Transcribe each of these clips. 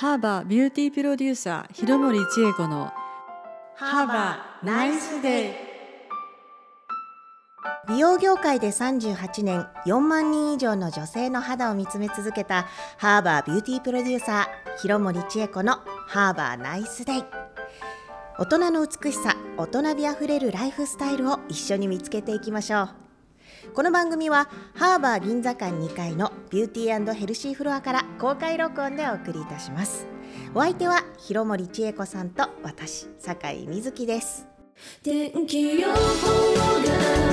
ハーバービューティープロデューサー広森千恵子のハーバーナイスデイ美容業界で38年4万人以上の女性の肌を見つめ続けたハーバービューティープロデューサー広森千恵子のハーバーナイスデイ大人の美しさ大人美あふれるライフスタイルを一緒に見つけていきましょうこの番組はハーバー銀座館2階のビューティーヘルシーフロアから公開録音でお送りいたします。お相手は広森千恵子さんと私酒井瑞希です。天気予報が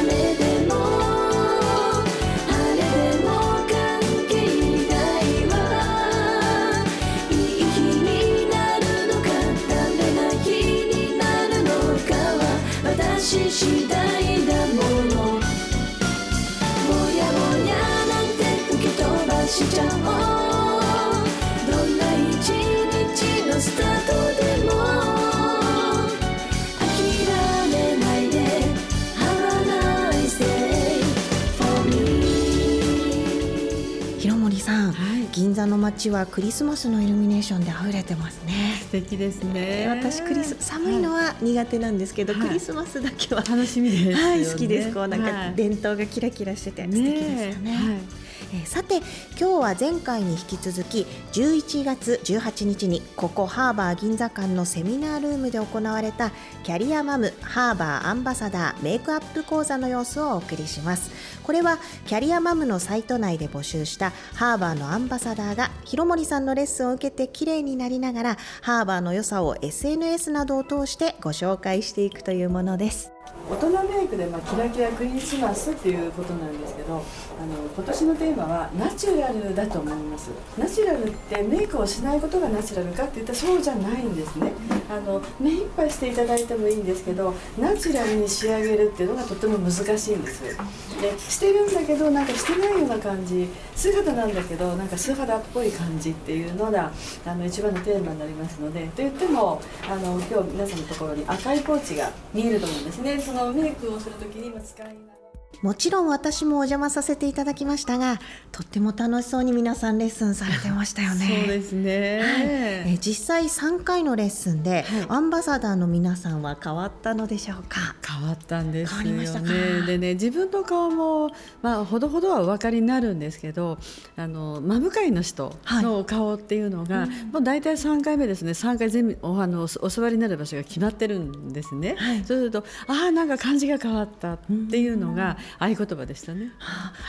雨でも晴れでも関係ないわ。いい日になるのかダメな日になるのかは私次第。しちゃおうどんな一日のスタートでも諦めないで Have a nice day for me 広森さん、はい。銀座の街はクリスマスのイルミネーションで溢れてますね。素敵ですね。私クリス寒いのは苦手なんですけど、はい。クリスマスだけは、楽しみですよね。はい好きです。こうなんかはい。伝統がキラキラしてて素敵ですよね。はいえさて今日は前回に引き続き11月18日にここハーバー銀座間のセミナールームで行われたキャリアマムハーバーアンバサダーメイクアップ講座の様子をお送りします。これはキャリアマムのサイト内で募集したハーバーのアンバサダーが広森さんのレッスンを受けて綺麗になりながらハーバーの良さを SNS などを通してご紹介していくというものです。大人メイクで、まあ、キラキラクリスマスっていうことなんですけどあの今年のテーマはナチュラルだと思います。ナチュラルってメイクをしないことがナチュラルかって言ったらそうじゃないんですね。あの目いっぱいしていただいてもいいんですけどナチュラルに仕上げるっていうのがとても難しいんです。でしてるんだけどなんかしてないような感じ。素肌なんだけどなんか素肌っぽい感じっていうのがあの一番のテーマになりますのでと言ってもあの今日皆さんのところに赤いポーチが見えると思うんですね。そのメイクをするときに今使いながらもちろん私もお邪魔させていただきましたがとっても楽しそうに皆さんレッスンされてましたよね。そうですね、えー実際3回のレッスンで、はい。アンバサダーの皆さんは変わったのでしょうか？変わったんですよね。でね自分の顔もまあほどほどはお分かりになるんですけど、あの真向かいの人の顔っていうのが、もう大体3回目ですね。3回全部おあのおお座りになる場所が決まってるんですね。はい。そうするとああなんか感じが変わったっていうのが合言葉でしたね。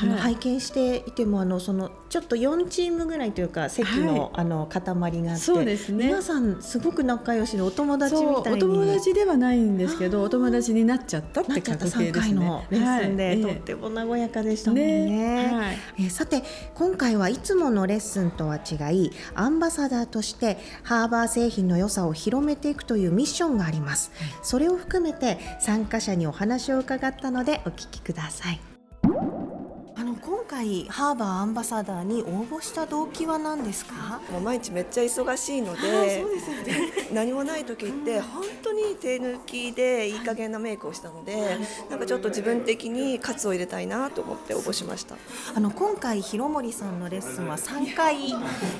あのはい。拝見していてもあのそのちょっと4チームぐらいというか席の,、はい。あの塊があってそうですね。皆さんすごく仲良しでお友達みたいに。お友達ではないんですけどお友達になっちゃったってちゃった3確定ですね。回のレッスンで、はいとっても和やかでしたもんね。ね。はい。えーさて今回はいつものレッスンとは違いアンバサダーとしてハーバー製品の良さを広めていくというミッションがあります、それを含めて参加者にお話を伺ったのでお聞きください。あの今回ハーバーアンバサダーに応募した動機は何ですか？もう毎日めっちゃ忙しいので 何もない時って本手抜きでいい加減なメイクをしたのでなんかちょっと自分的に喝を入れたいなと思って応募しました。あの今回広森さんのレッスンは3回、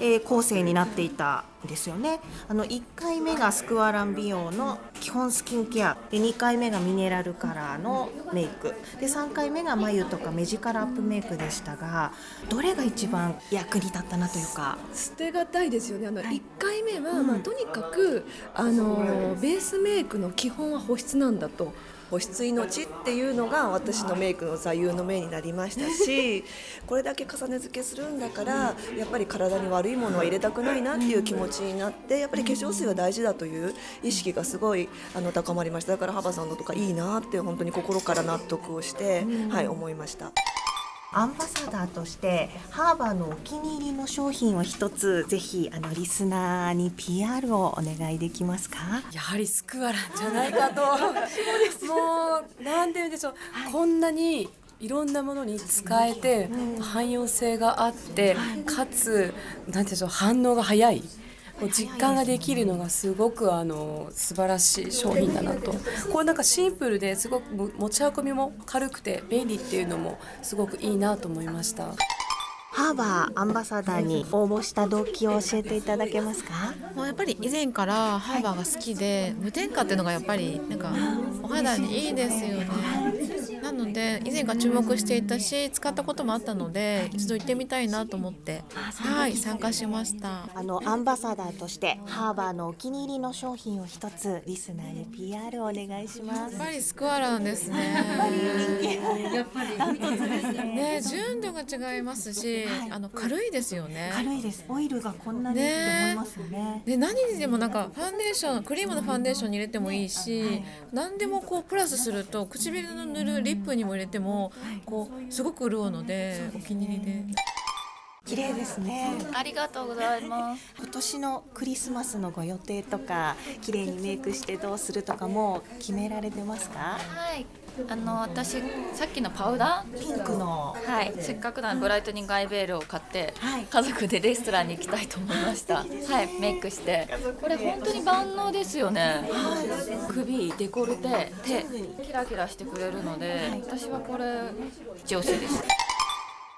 えー構成になっていたんですよね。あの1回目がスクワラン美容の基本スキンケア。で2回目がミネラルカラーのメイク。で3回目が眉とか目力アップメイクでしたがどれが一番役に立ったなというか？捨てがたいですよね。あの、はい。1回目は、うん。まあ、とにかくあのベースメイクの基本は保湿なんだと保湿命っていうのが私のメイクの座右の銘になりましたし これだけ重ね付けするんだからやっぱり体に悪いものは入れたくないなっていう気持ちになってやっぱり化粧水は大事だという意識がすごいあの高まりましただからハバさんのとかいいなって本当に心から納得をして、はい思いました。アンバサダーとしてハーバーのお気に入りの商品を一つぜひあのリスナーに PR をお願いできますか？やはりスクワランじゃないかと。もうなんて言うんでしょう、こんなにいろんなものに使えて汎用性があってかつなんて言うんでしょう反応が早いこう実感ができるのがすごくあの素晴らしい商品だなと。こうなんかシンプルですごく持ち運びも軽くて便利っていうのもすごくいいなと思いました。ハーバーアンバサダーに応募した動機を教えていただけますか？もうやっぱり以前からハーバーが好きで無添加っていうのがやっぱりなんかお肌にいいですよねで以前から注目していたし使ったこともあったので一度行ってみたいなと思ってはい参加しました。あのアンバサダーとしてハーバーのお気に入りの商品を一つリスナーに PR をお願いします。やっぱりスクワランですね。やっぱり。ね、純度が違いますし、あの軽いですよね。軽いです。オイルがこんなにって思いますよね。で何にでもなんかファンデーションクリームのファンデーションに入れてもいいし何でもこうプラスすると唇の塗るリップにも入れてもこうすごく潤うのでお気に入りで。綺麗ですね。ありがとうございます。今年のクリスマスのご予定とか綺麗にメイクしてどうするとかも決められてますか？はい。あの私さっきのパウダー？ピンクの。はい、せっかくなのでブライトニングアイベールを買って、はい。家族でレストランに行きたいと思いました。はい、メイクして、これ本当に万能ですよね。首、デコルテ、手、キラキラしてくれるので、私はこれ一押しです。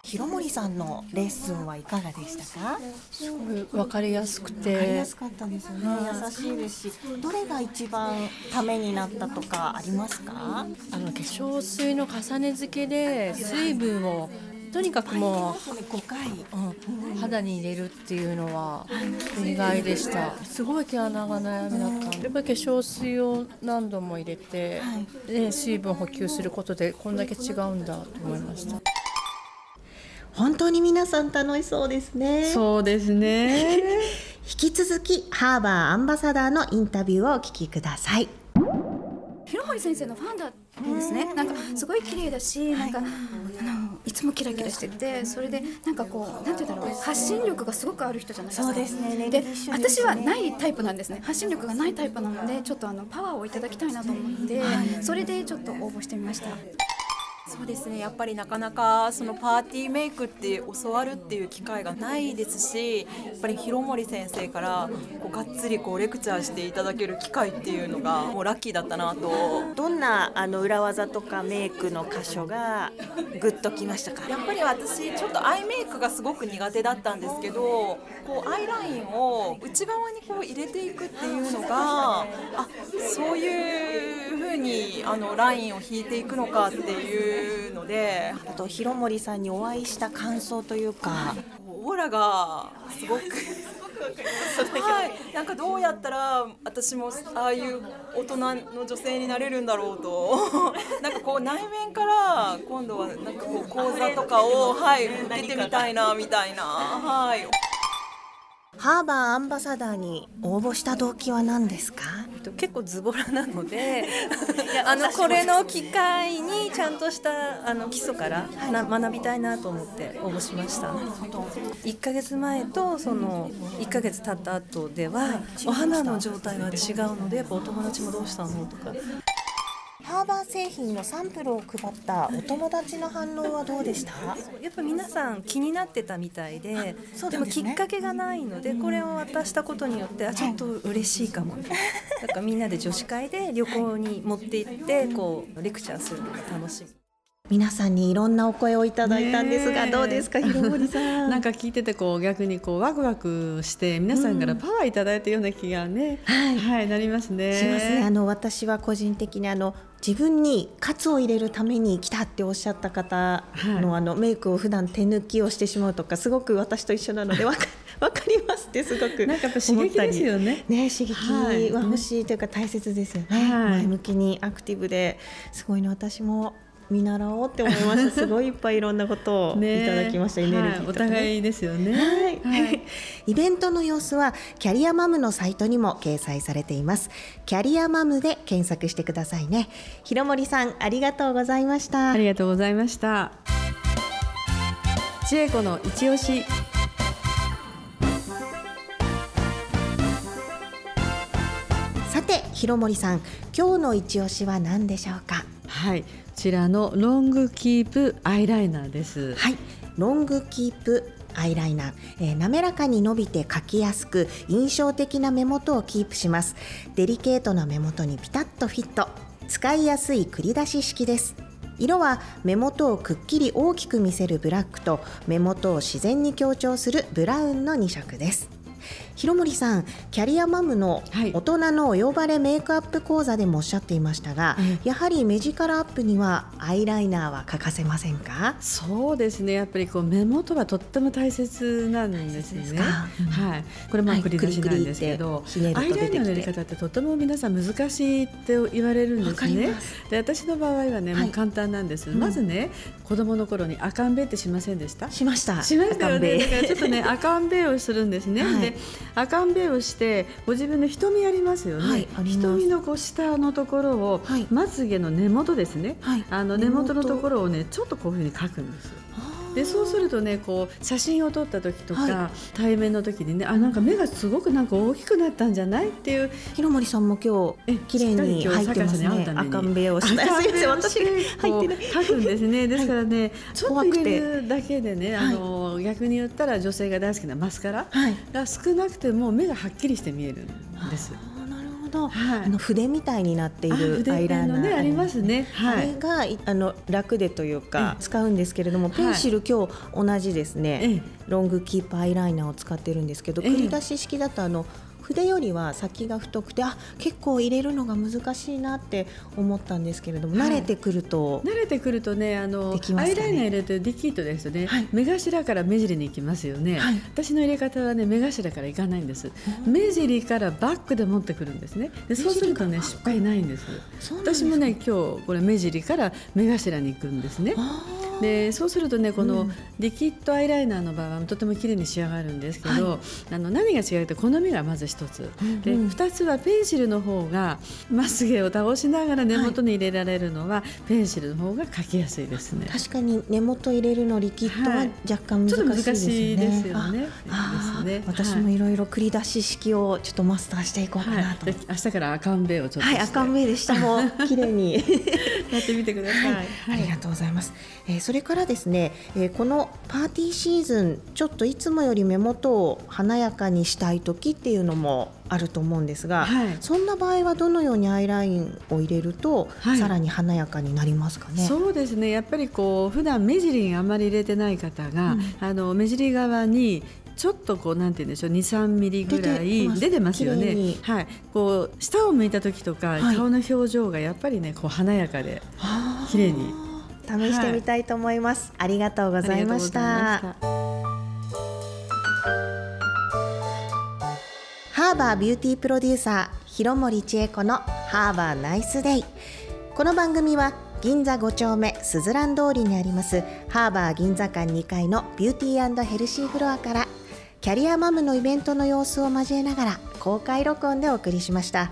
広森さんのレッスンはいかがでしたか？わかりやすくわかりやてすかったですよね。優しいですしどれが一番ためになったとかありますか？あの化粧水の重ね付けで水分をとにかくも5回う、うん、肌に入れるっていうのは意外でした。すごい毛穴が悩みだったやっぱり化粧水を何度も入れて、で水分補給することでこんだけ違うんだと思いました本当に皆さん楽しそうですね。そうですね。引き続きハーバーアンバサダーのインタビューをお聞きください。広堀先生のファンだったんですね。なんかすごい綺麗だし、なんかあのいつもキラキラしてて、それでなんかこうなんて言うんだろう発信力がすごくある人じゃないですか。そうですね。ネで私はないタイプなんですね。発信力がないタイプなので、ちょっとあのパワーをいただきたいなと思って、それでちょっと応募してみました。そうですね。やっぱりなかなかそのパーティーメイクって教わるっていう機会がないですしやっぱり広森先生からこうがっつりこうレクチャーしていただける機会っていうのがもうラッキーだったなと。どんなあの裏技とかメイクの箇所がグッときましたか？やっぱり私ちょっとアイメイクがすごく苦手だったんですけどこうアイラインを内側にこう入れていくっていうのがあそういう風にあのラインを引いていくのかっていうのであと広森さんにお会いした感想というか。オーラがすごくはい、なんかどうやったら私もああいう大人の女性になれるんだろうと。なんかこう内面から今度はなんかこう講座とかをはい受けてみたいなみたいな。はい。ハーバーアンバサダーに応募した動機は何ですか？結構ズボラなので あのこれの機会にちゃんとしたあの基礎からな学びたいなと思って応募しました。1ヶ月前とその1ヶ月経った後ではお肌の状態が違うのでやっぱお友達もどうしたのとかハーバー製品のサンプルを配ったお友達の反応はどうでした？やっぱ皆さん気になってたみたいでそうでもきっかけがないのでこれを渡したことによってあちょっと嬉しいかも。だからみんなで女子会で旅行に持って行ってこうレクチャーするのが楽しみ皆さんにいろんなお声をいただいたんですが、どうですか広森さん？なんか聞いててこう逆にこうワクワクして皆さんからパワーいただいたような気がね、はい、なりますね。しますね。あの私は個人的にあの自分にカツを入れるために来たっておっしゃった方の,、あのメイクを普段手抜きをしてしまうとかすごく私と一緒なので わかわかりますってすごくなんかやっぱ刺激ですよね。ね刺激は欲しいというか大切ですよね、はい。前向きにアクティブですごいの私も見習おうって思いました。すごいいっぱいいろんなことを いねただきました、エネルギーねはいお互いですよね。はい、イベントの様子はキャリアマムのサイトにも掲載されています。キャリアマムで検索してくださいね。広森さんありがとうございました。ありがとうございました。千恵子の一押し。さて広森さん今日の一押しは何でしょうか？はい、こちらのロングキープアイライナーです。はい。ロングキープアイライナー、えー滑らかに伸びて描きやすく印象的な目元をキープします。デリケートな目元にピタッとフィット。使いやすい繰り出し式です。色は目元をくっきり大きく見せるブラックと目元を自然に強調するブラウンの2色です。広森さんキャリアマムの大人のお呼ばれメイクアップ講座でもおっしゃっていましたが、やはり目力アップにはアイライナーは欠かせませんか？そうですね。やっぱりこう目元はとっても大切なんですね、はい。これも繰り出しなんですけど、アイライナーのやり方ってとても皆さん難しいって言われるんですね。で私の場合はね、もう簡単なんです、まずね子供の頃に赤んべってしませんでした？しました。しましたよね。だからちょっとね赤んべをするんですね、で赤んべをしてご自分の瞳ありますよね、はい瞳のこう下のところを、まつげの根元ですね、あの根元。のところをねちょっとこういうふうに描くんですでそうするとねこう写真を撮った時とか、は対面の時にねあなんか目がすごくなんか大きくなったんじゃないっていう広森さんも今日綺麗に入ってますね。赤んべをしてこう入ってない描くんですね。ですからね、ちょっと入れるだけでね、あの逆に言ったら女性が大好きなマスカラが少なくても目がはっきりして見えるんです。なるほど、あの筆みたいになっている筆アイライナーのねありますね。はい。あれがいあの楽でというか使うんですけれども、はい。ペンシル今日同じですね、ロングキープアイライナーを使ってるんですけど、ええ。繰り出し式だとあの筆よりは先が太くてあ結構入れるのが難しいなって思ったんですけれども、はい。慣れてくると慣れてくるとねあのね？アイライナー入れてリキッドですとね、目頭から目尻に行きますよね、私の入れ方はね目頭から行かないんです。目尻からバックで持ってくるんですね。でそうするとね失敗ないんです。私もね今日これ目尻から目頭に行くんですねでそうするとねこのリキッドアイライナーの場合はとても綺麗に仕上がるんですけど、あの何が違うって好みがまず一つ、で二つはペンシルの方がまつげを倒しながら根元に入れられるのは、ペンシルの方が描きやすいですね。確かに根元入れるのリキッドは若干難しいですよね。ちょっと難しいですよね。すね。私もいろいろ繰り出し式をちょっとマスターしていこうかなと。はい、明日から赤んべをちょっとはい、赤んべで下も綺麗に。やってみてください。はい、ありがとうございます。えーそれからですね、えーこのパーティーシーズンちょっといつもより目元を華やかにしたい時っていうのもあると思うんですが、そんな場合はどのようにアイラインを入れると、はい。さらに華やかになりますかね？そうですね。やっぱりこう普段目尻にあまり入れてない方が、あの目尻側にちょっとこうなんて言うんでしょう2、3ミリぐらい出出てますすよね。はい、こう下を向いた時とか、はい。顔の表情がやっぱりねこう華やかで綺麗に試してみたいと思います。ありがとうございました。ハーバービューティープロデューサー広森千恵子のハーバーナイスデイこの番組は銀座5丁目すずらん通りにありますハーバー銀座館2階のビューティーヘルシーフロアからキャリアマムのイベントの様子を交えながら公開録音でお送りしました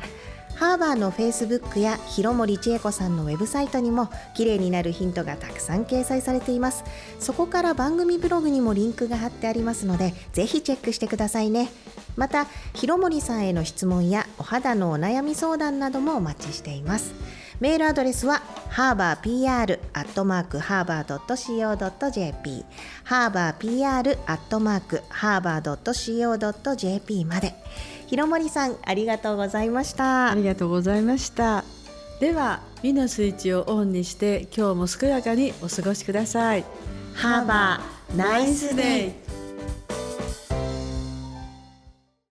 ハーバーのフェイスブックや広森千恵子さんのウェブサイトにも綺麗になるヒントがたくさん掲載されています。そこから番組ブログにもリンクが貼ってありますのでぜひチェックしてくださいね。また広森さんへの質問やお肌のお悩み相談などもお待ちしています。メールアドレスは harborpr.harvard.co.jp harborpr.harvard.co.jp まで。広森さんありがとうございました。ありがとうございました。では美のスイッチをオンにして今日も健やかにお過ごしください。ハーバーナイスデイ